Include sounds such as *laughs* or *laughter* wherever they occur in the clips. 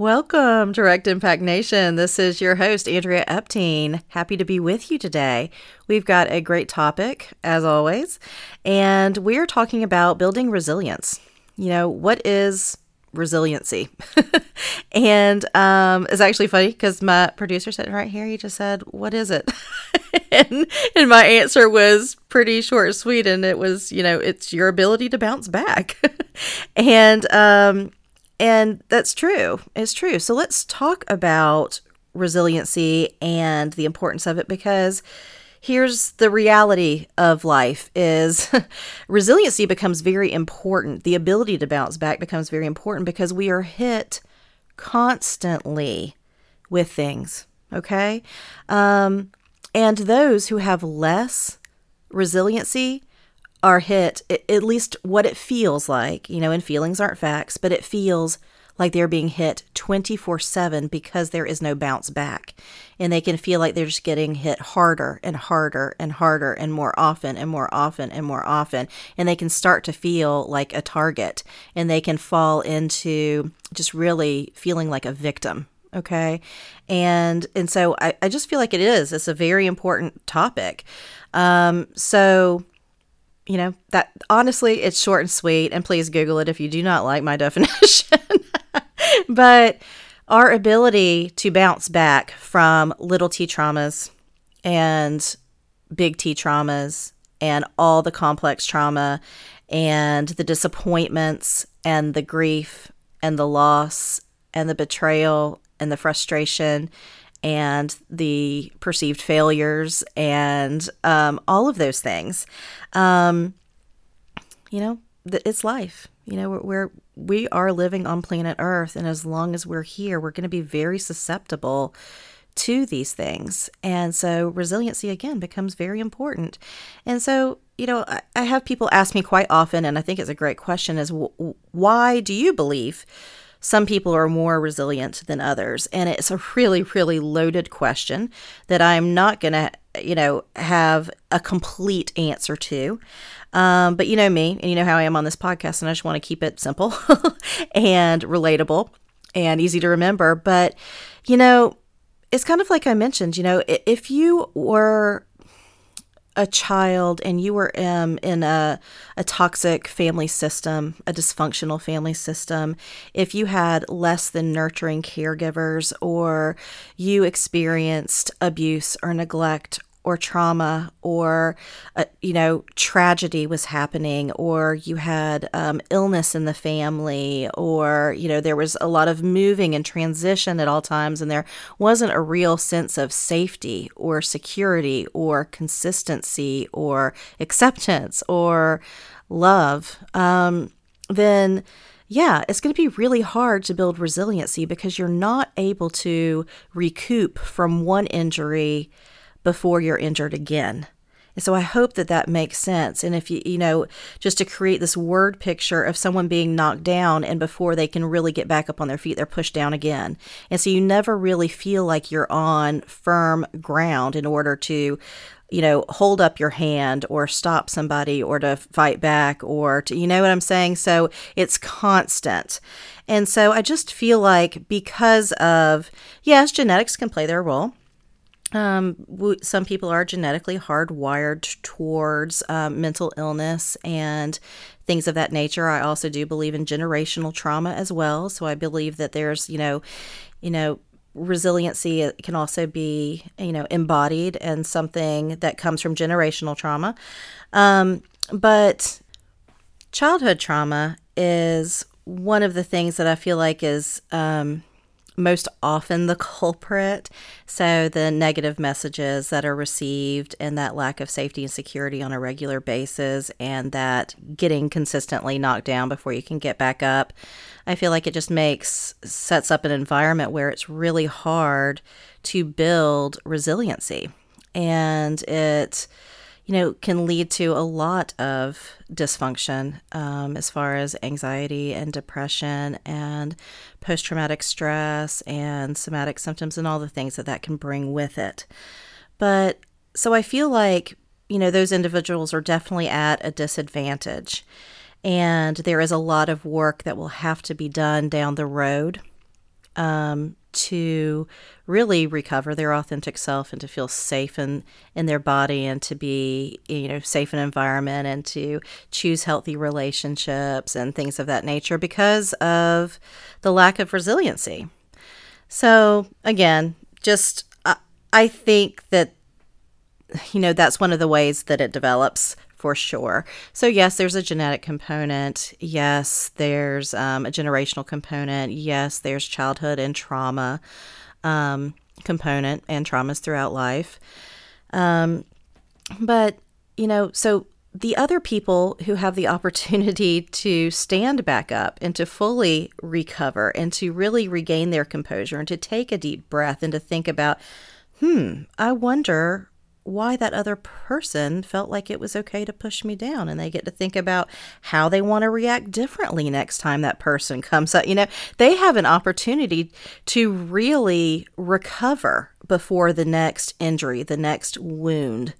Welcome, Direct Impact Nation. This is your host, Andrea Epting. Happy to be with you today. We've got a great topic, as always, and we're talking about building resilience. You know, what is resiliency? *laughs* and um, it's actually funny because my producer sitting right here, he just said, What is it? *laughs* and, and my answer was pretty short sweet. And it was, you know, it's your ability to bounce back. *laughs* and, um, and that's true. It's true. So let's talk about resiliency and the importance of it because here's the reality of life is *laughs* resiliency becomes very important. The ability to bounce back becomes very important because we are hit constantly with things, okay? Um, and those who have less resiliency are hit, at least what it feels like, you know, and feelings aren't facts, but it feels like they're being hit 24 7 because there is no bounce back. And they can feel like they're just getting hit harder and harder and harder and more often and more often and more often. And they can start to feel like a target and they can fall into just really feeling like a victim. Okay. And and so I, I just feel like it is. It's a very important topic. Um, so you know, that honestly, it's short and sweet. And please Google it if you do not like my *laughs* definition. but our ability to bounce back from little t traumas and big T traumas and all the complex trauma and the disappointments and the grief and the loss and the betrayal and the frustration and the perceived failures and um, all of those things. Um, you know, it's life. You know, we're, we're we are living on planet Earth, and as long as we're here, we're going to be very susceptible to these things. And so resiliency again becomes very important. And so, you know, I, I have people ask me quite often, and I think it's a great question: is w- why do you believe? Some people are more resilient than others. And it's a really, really loaded question that I'm not going to, you know, have a complete answer to. Um, but you know me, and you know how I am on this podcast, and I just want to keep it simple *laughs* and relatable and easy to remember. But, you know, it's kind of like I mentioned, you know, if you were a child and you were um, in a, a toxic family system, a dysfunctional family system, if you had less than nurturing caregivers or you experienced abuse or neglect or trauma or uh, you know tragedy was happening or you had um, illness in the family or you know there was a lot of moving and transition at all times and there wasn't a real sense of safety or security or consistency or acceptance or love. Um, then yeah, it's going to be really hard to build resiliency because you're not able to recoup from one injury before you're injured again. And so I hope that that makes sense. And if you, you know, just to create this word picture of someone being knocked down and before they can really get back up on their feet, they're pushed down again. And so you never really feel like you're on firm ground in order to, you know, hold up your hand or stop somebody or to fight back or to, you know what I'm saying? So it's constant. And so I just feel like because of, yes, genetics can play their role um, some people are genetically hardwired towards um, mental illness and things of that nature. I also do believe in generational trauma as well. So I believe that there's, you know, you know, resiliency can also be, you know, embodied and something that comes from generational trauma. Um, but childhood trauma is one of the things that I feel like is um, most often the culprit. So, the negative messages that are received and that lack of safety and security on a regular basis, and that getting consistently knocked down before you can get back up, I feel like it just makes, sets up an environment where it's really hard to build resiliency. And it, you know, can lead to a lot of dysfunction um, as far as anxiety and depression and post traumatic stress and somatic symptoms and all the things that that can bring with it. But so I feel like, you know, those individuals are definitely at a disadvantage. And there is a lot of work that will have to be done down the road um, to really recover their authentic self and to feel safe in, in their body and to be you know safe in an environment and to choose healthy relationships and things of that nature because of the lack of resiliency. So again just I, I think that you know that's one of the ways that it develops for sure. So, yes, there's a genetic component. Yes, there's um, a generational component. Yes, there's childhood and trauma um, component and traumas throughout life. Um, but, you know, so the other people who have the *laughs* opportunity to stand back up and to fully recover and to really regain their composure and to take a deep breath and to think about, hmm, I wonder why that other person felt like it was okay to push me down. And they get to think about how they want to react differently next time that person comes up. You know they have an opportunity to really recover before the next injury the next wound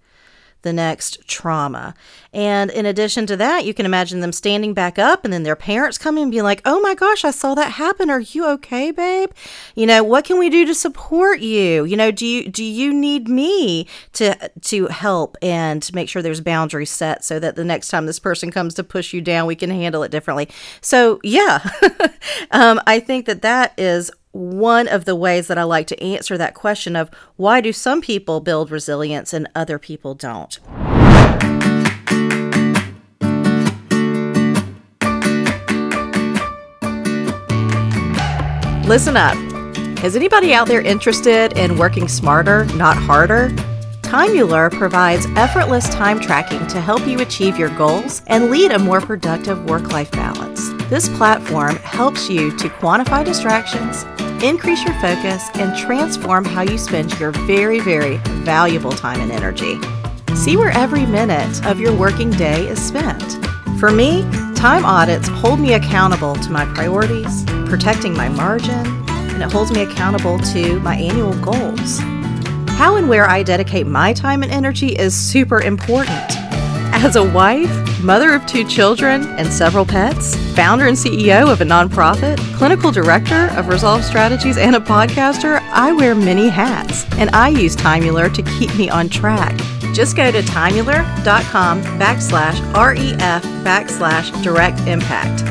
the next trauma. And in addition to that, you can imagine them standing back up and then their parents coming and being like, oh my gosh, I saw that happen. Are you okay, babe? You know, what can we do to support you? You know, do you do you need me to to help and make sure there's boundaries set so that the next time this person comes to push you down, we can handle it differently. So yeah, *laughs* um, I think that that is one of the ways that I like to answer that question of why do some people build resilience and other people don't? Listen up. Is anybody out there interested in working smarter, not harder? Timeular provides effortless time tracking to help you achieve your goals and lead a more productive work life balance. This platform helps you to quantify distractions, increase your focus, and transform how you spend your very, very valuable time and energy. See where every minute of your working day is spent. For me, time audits hold me accountable to my priorities, protecting my margin, and it holds me accountable to my annual goals. How and where I dedicate my time and energy is super important. As a wife, mother of two children and several pets, founder and CEO of a nonprofit, clinical director of Resolve Strategies, and a podcaster, I wear many hats, and I use Timeular to keep me on track. Just go to timeular.com backslash REF backslash direct impact.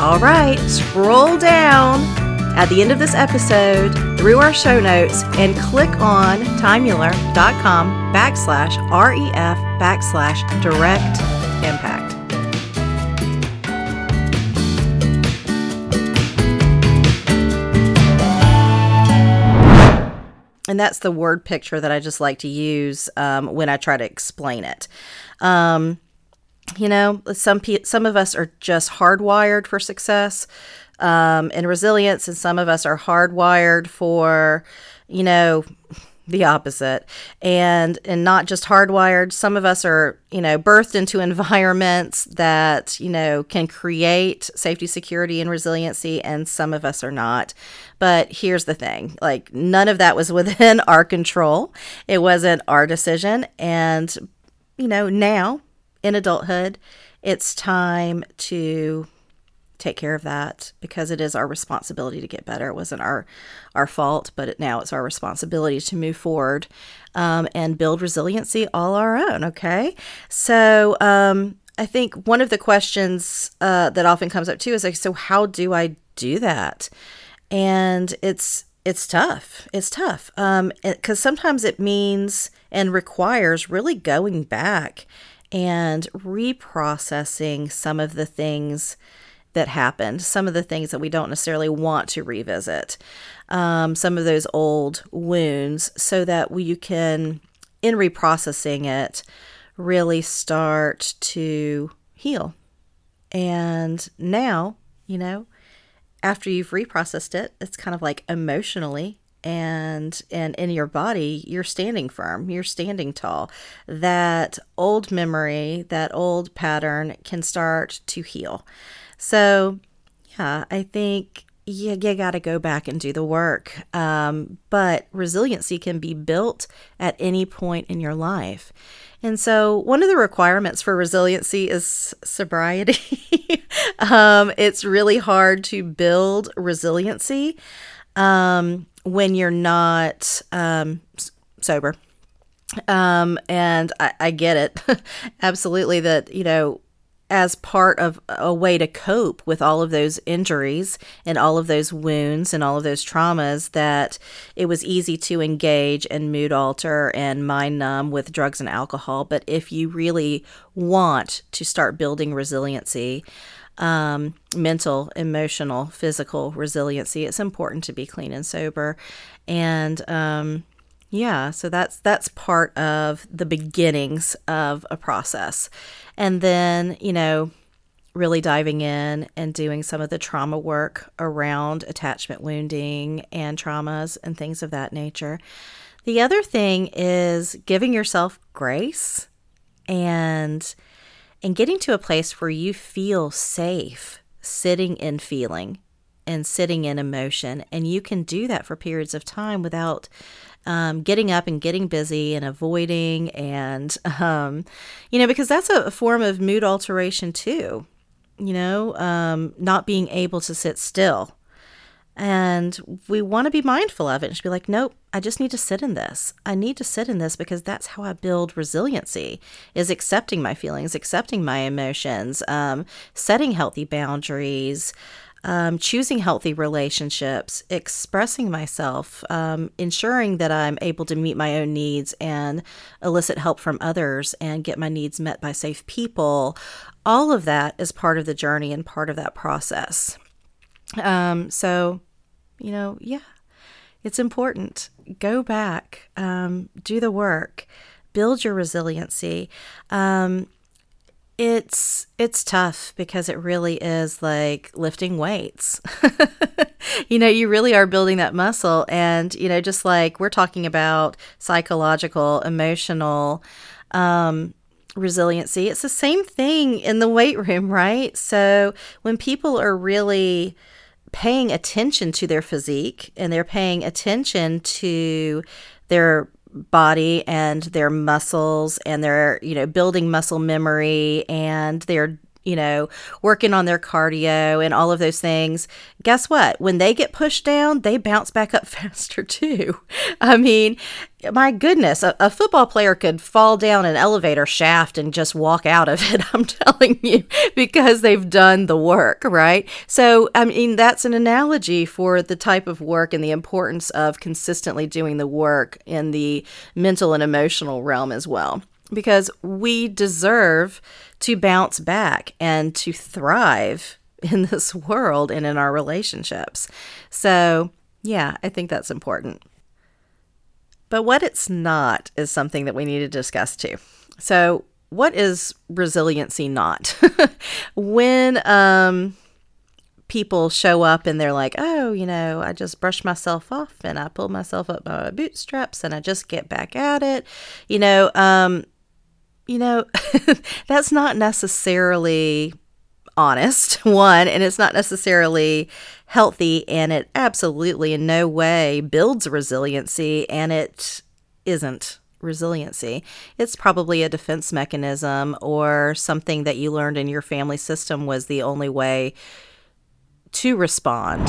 All right, scroll down at the end of this episode through our show notes and click on timeular.com backslash REF backslash direct impact. And that's the word picture that I just like to use um, when I try to explain it. Um, you know, some pe- some of us are just hardwired for success um, and resilience, and some of us are hardwired for, you know, the opposite. And and not just hardwired some of us are you know birthed into *laughs* environments that you know can create safety security and resiliency and some of us are not. But here's the thing like none of that was *laughs* within our control. It wasn't our decision. And you know now in adulthood it's time to take care of that because it is our responsibility to get better. It wasn't our our fault, but it, now it's our responsibility to move forward um, and build resiliency all our own. Okay, so um, I think one of the questions uh, that often comes up too is like, so how do I do that? And it's it's tough. It's tough because um, sometimes it means and requires really going back and reprocessing some of the things that happened, some of the things that we don't necessarily want to revisit, um, some of those old wounds, so that we, you can, in reprocessing it, really start to heal. And now, you know, after you've reprocessed it, it's kind of like emotionally and and in your body you're standing firm you're standing tall that old memory that old pattern can start to heal so yeah i think you, you got to go back and do the work um, but resiliency can be built at any point in your life and so, one of the requirements for resiliency is sobriety. *laughs* um, it's really hard to build resiliency um, when you're not um, sober. Um, and I, I get it *laughs* absolutely that, you know, as part of a way to cope with all of those injuries and all of those wounds and all of those traumas that it was easy to engage and mood alter and mind numb with drugs and alcohol. But if you really want to start building resiliency, um, mental, emotional, physical resiliency, it's important to be clean and sober. And um, yeah, so that's that's part of the beginnings of a process. And then, you know, really diving in and doing some of the trauma work around attachment wounding and traumas and things of that nature. The other thing is giving yourself grace and and getting to a place where you feel safe sitting in feeling and sitting in emotion and you can do that for periods of time without um, getting up and getting busy and avoiding, and, um, you know, because that's a form of mood alteration too, you know, um, not being able to sit still. And we want to be mindful of it and just be like, nope, I just need to sit in this. I need to sit in this because that's how I build resiliency is accepting my feelings, accepting my emotions, um, setting healthy boundaries, um, choosing healthy relationships, expressing myself, um, ensuring that I'm able to meet my own needs and elicit help from others and get my needs met by safe people. All of that is part of the journey and part of that process. Um, so, you know, yeah, it's important. Go back, um, do the work, build your resiliency. Um, it's it's tough because it really is like lifting weights. *laughs* you know, you really are building that muscle and you know just like we're talking about psychological, emotional um resiliency, it's the same thing in the weight room, right? So when people are really paying attention to their physique and they're paying attention to their body and their muscles and they're you know building muscle memory and they're you know working on their cardio and all of those things guess what when they get pushed down they bounce back up *laughs* faster too i mean my goodness, a, a, football player could fall down an elevator shaft and just walk out of it. *laughs* I'm telling you, because they've done the work, right? So, I mean, that's an analogy for the type of work and the importance of consistently doing the work in the mental and emotional realm as well. Because we deserve to bounce back and to thrive *laughs* in this world and in our relationships. So, yeah, I think that's important. But what it's not is something that we need to discuss too. So, what is resiliency not? *laughs* when um, people show up and they're like, oh, you know, I just brush myself off and I pull myself up by my bootstraps and I just get back at it, you know, um, you know, *laughs* that's not necessarily honest, *laughs* one, and it's not necessarily healthy, and it absolutely in no way builds resiliency, and it isn't resiliency. It's probably a defense mechanism or something that you learned in your family system was the only way to respond.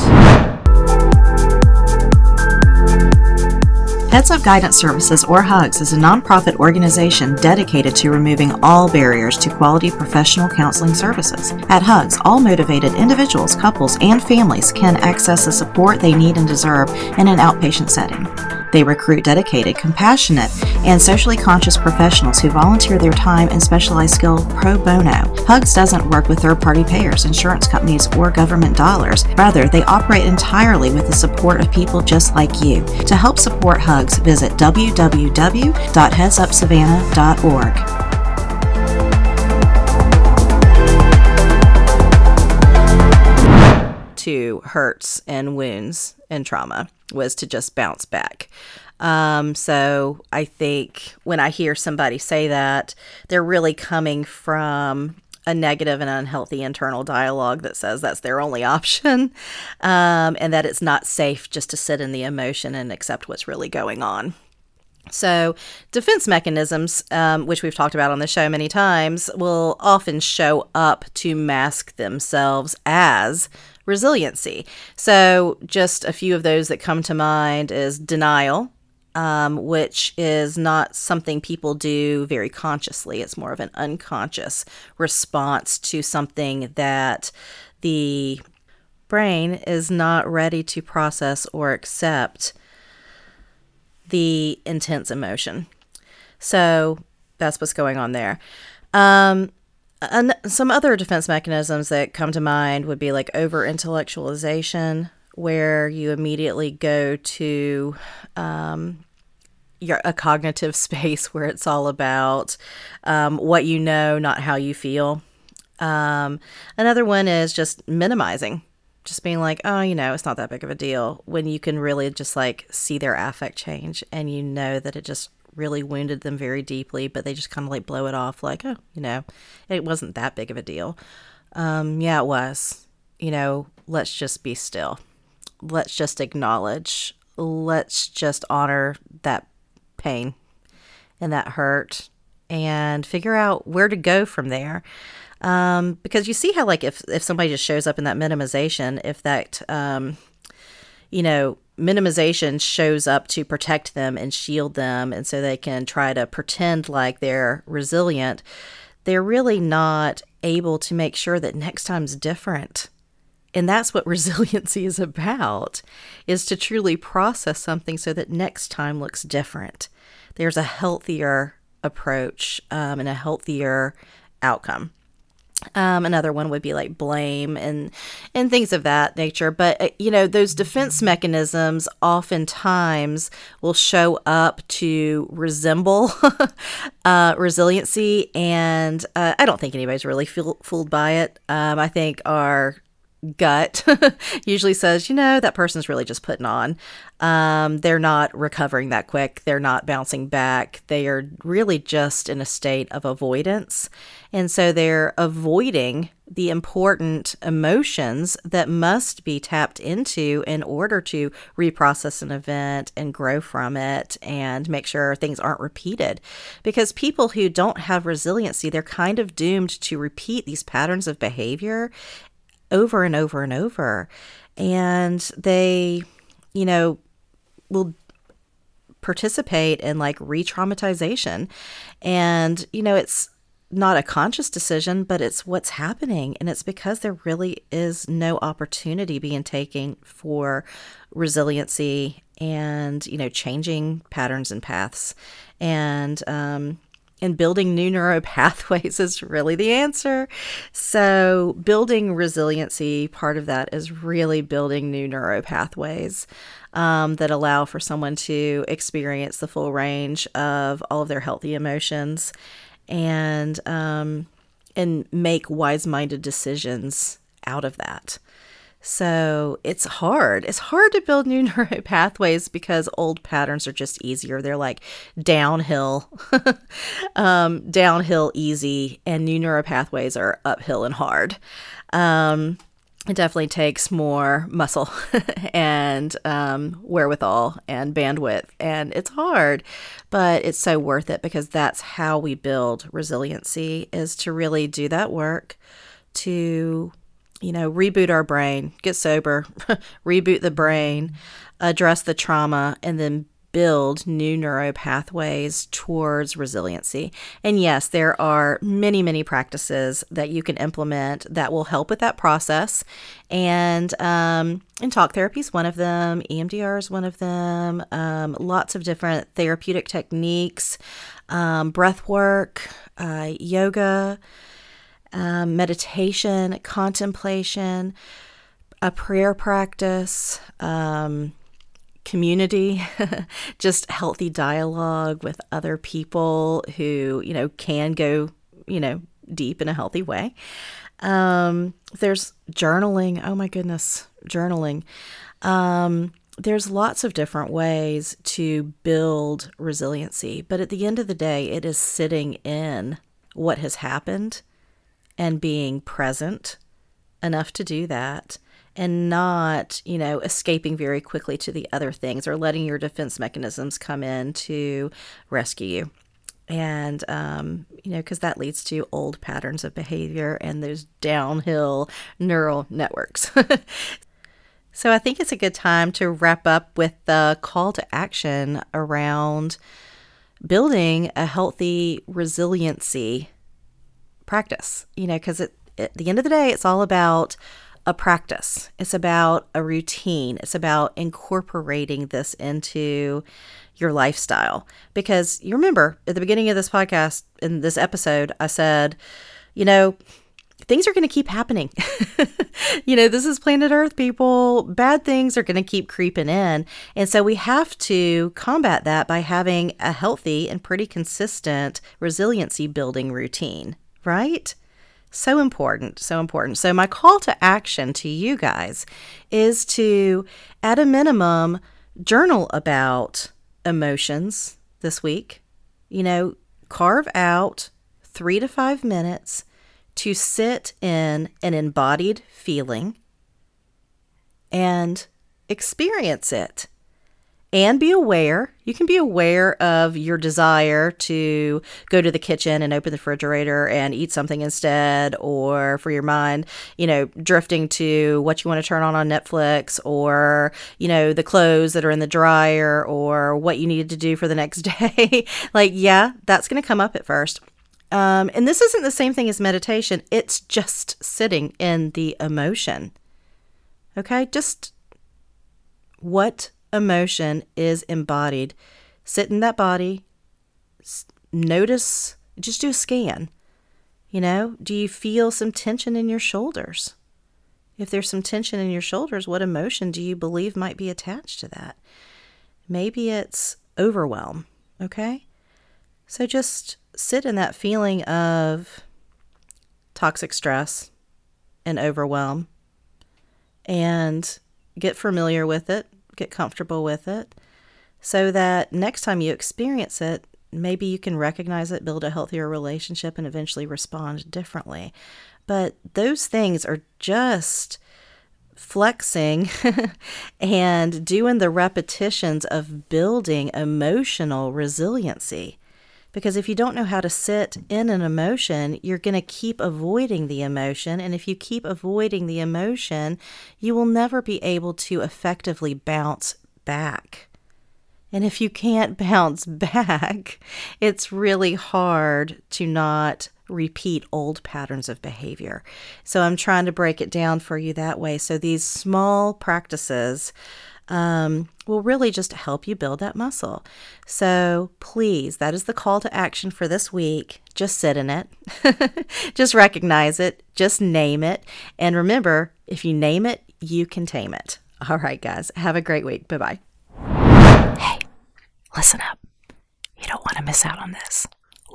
Heads Up Guidance Services, or HUGS, is a nonprofit organization dedicated to removing all barriers to quality professional counseling services. At HUGS, all motivated individuals, couples, and families can access the support they need and deserve in an outpatient setting. They recruit dedicated, compassionate, and socially conscious professionals who volunteer their time and specialized skill pro bono. Hugs doesn't work with third party payers, insurance companies, or government dollars. Rather, they operate entirely with the support of people just like you. To help support Hugs, visit www.headsupsavannah.org. to hurts and wounds and trauma was to just bounce back. Um, so I think when I hear somebody say that, they're really coming from a negative and unhealthy internal dialogue that says that's their only *laughs* option um, and that it's not safe just to sit in the emotion and accept what's really going on. So, defense mechanisms, um, which we've talked about on the show many times, will often show up to mask themselves as resiliency. So, just a few of those that come to mind is denial, um, which is not something people do very consciously. It's more of an unconscious response to something that the brain is not ready to process or accept the intense emotion. So, that's what's going on there. Um, and some other defense mechanisms that come to mind would be like over intellectualization, where you immediately go to um, your a cognitive *laughs* space where it's all about um, what you know, not how you feel. Um, another one is just minimizing, just being like, oh, you know, it's not that big of a deal. When you can really just like see their affect change, and you know that it just really wounded them very deeply, but they just kind of like blow it off like, oh, you know, it wasn't that big of a deal. Um, yeah, it was. You know, let's just be still. Let's just acknowledge. Let's just honor that pain and that hurt and figure out where to go from there. Um, because you see how, like, if, if somebody just shows up in that minimization, if that, um, you know, minimization shows up to protect them and shield them, and so they can try to pretend like they're resilient, they're really not able to make sure that next time's different. And that's what *laughs* resiliency is about, is to truly process something so that next time looks different. There's a healthier approach um, and a healthier outcome. Um, another one would be like blame and and things of that nature. But uh, you know, those defense mechanisms oftentimes will show up to resemble *laughs* uh, resiliency, and uh, I don't think anybody's really feel, fooled by it. Um, I think our gut *laughs* usually says, you know, that person's really just putting on. Um, they're not recovering that quick. They're not bouncing back. They are really just in a state of avoidance. And so they're avoiding the important emotions that must be tapped into in order to reprocess an event and grow from it and make sure things aren't repeated. Because people who don't have resiliency, they're kind of doomed to repeat these patterns of behavior over and over and over. And they, you know, will participate in like re traumatization. And, you know, it's not a conscious decision, but it's what's happening. And it's because there really is no opportunity being taken for resiliency and, you know, changing patterns and paths. And, um, and building new neural *laughs* pathways is really the answer. So, building resiliency, part of that is really building new neural pathways um, that allow for someone to experience the full range of all of their healthy emotions and um, and make wise-minded decisions out of that. So it's hard. It's hard to build new *laughs* neural pathways because old patterns are just easier. They're like downhill, *laughs* um, downhill easy, and new neural pathways are uphill and hard. Um, it definitely takes more muscle *laughs* and um, wherewithal and bandwidth, and it's hard, but it's so worth it because that's how we build resiliency is to really do that work to you know, reboot our brain, get sober, *laughs* reboot the brain, address the trauma, and then build new neuro pathways towards resiliency. And yes, there are many, many practices that you can implement that will help with that process. And um, and talk therapy is one of them. EMDR is one of them. Um, lots of different therapeutic techniques, um, breath work, uh, yoga, um, meditation, contemplation, a prayer practice. Um, community, *laughs* just healthy dialogue with other people who, you know, can go, you know, deep in a healthy way. Um, there's journaling. Oh my goodness, journaling. Um, there's lots of different ways to build resiliency, but at the end of the day, it is sitting in what has happened and being present enough to do that and not, you know, escaping very quickly to the other things or letting your defense mechanisms come in to rescue you. And, um, you know, because that leads to old patterns of behavior and those downhill neural networks. *laughs* so I think it's a good time to wrap up with the call to action around building a healthy resiliency practice, you know, because at the end of the day, it's all about a practice. It's about a routine. It's about incorporating this into your lifestyle. Because you remember at the beginning of this podcast, in this episode, I said, you know, things are going to keep happening. *laughs* you know, this is planet Earth, people. Bad things are going to keep creeping in. And so we have to combat that by having a healthy and pretty consistent resiliency building routine, right? So important, so important. So, my call to action to you guys is to, at a minimum, journal about emotions this week. You know, carve out three to five minutes to sit in an embodied feeling and experience it and be aware. You can be aware of your desire to go to the kitchen and open the refrigerator and eat something instead, or for your mind, you know, drifting to what you want to turn on on Netflix, or, you know, the clothes that are in the dryer, or what you needed to do for the next *laughs* day. like, yeah, that's going to come up at first. Um, and this isn't the same thing as meditation, it's just sitting in the emotion. Okay, just what emotion is embodied. Sit in that body, notice, just do a scan. You know, do you feel some tension in your shoulders? If there's some tension in your shoulders, what emotion do you believe might be attached to that? Maybe it's overwhelm, okay? So just sit in that feeling of toxic stress and overwhelm and get familiar with it get comfortable with it so that next time you experience it, maybe you can recognize it, build a healthier relationship, and eventually respond differently. But those things are just flexing *laughs* and doing the repetitions of building emotional resiliency. Because if you don't know how to sit in an emotion, you're going to keep avoiding the emotion. And if you keep avoiding the emotion, you will never be able to effectively bounce back. And if you can't *laughs* bounce back, it's really hard to not repeat old patterns of behavior. So I'm trying to break it down for you that way. So these small practices um, will really just help you build that muscle. So please, that is the call to action for this week. Just sit in it, *laughs* just recognize it, just name it. And remember, if you name it, you can tame it. All right, guys, have a great week. Bye bye. Hey, listen up. You don't want to miss out on this.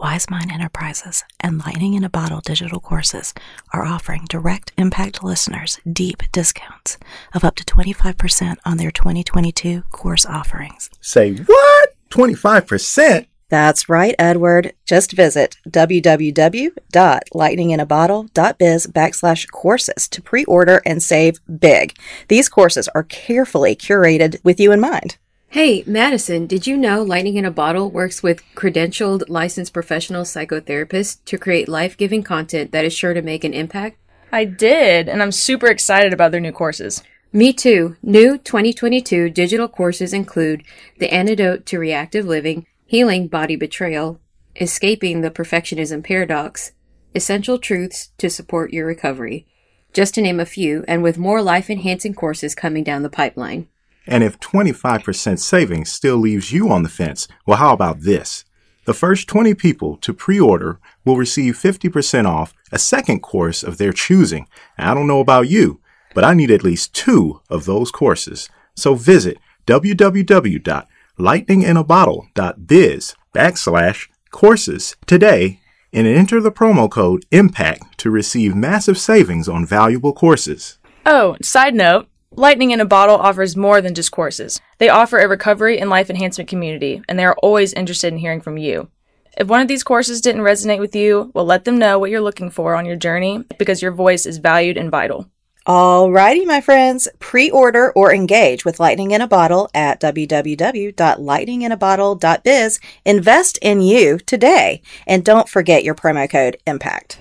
Wise Mind Enterprises and Lightning in a Bottle digital courses are offering direct impact listeners deep discounts of up to 25% on their 2022 course offerings. Say what? 25%? That's right, Edward. Just visit www.lightninginabottle.biz backslash courses to pre-order and save big. These courses are carefully curated with you in mind. Hey, Madison, did you know Lightning in a Bottle works with credentialed licensed professional psychotherapists to create life giving content that is sure to make an impact? I did, and I'm super excited about their new courses. Me Too. New 2022 digital courses include The Antidote to Reactive Living, Healing Body Betrayal, Escaping the Perfectionism Paradox, Essential Truths to Support Your Recovery, just to name a few, and with more life enhancing courses coming down the pipeline. And if 25% savings still leaves you on the fence, well, how about this? The first 20 people to pre order will receive 50% off a second course of their choosing. I don't know about you, but I need at least two of those courses. So visit www.lightninginabottle.biz backslash courses today and enter the promo code IMPACT to receive massive savings on valuable courses. Oh, side note, Lightning in a Bottle offers more than just courses. They offer a recovery and life enhancement community, and they are always interested in hearing from you. If one of these courses didn't resonate with you, well, let them know what you're looking for on your journey because your voice is valued and vital. Alrighty, my friends, pre-order or engage with Lightning in a Bottle at www.lightninginabottle.biz. Invest in you today, and don't forget your promo code IMPACT.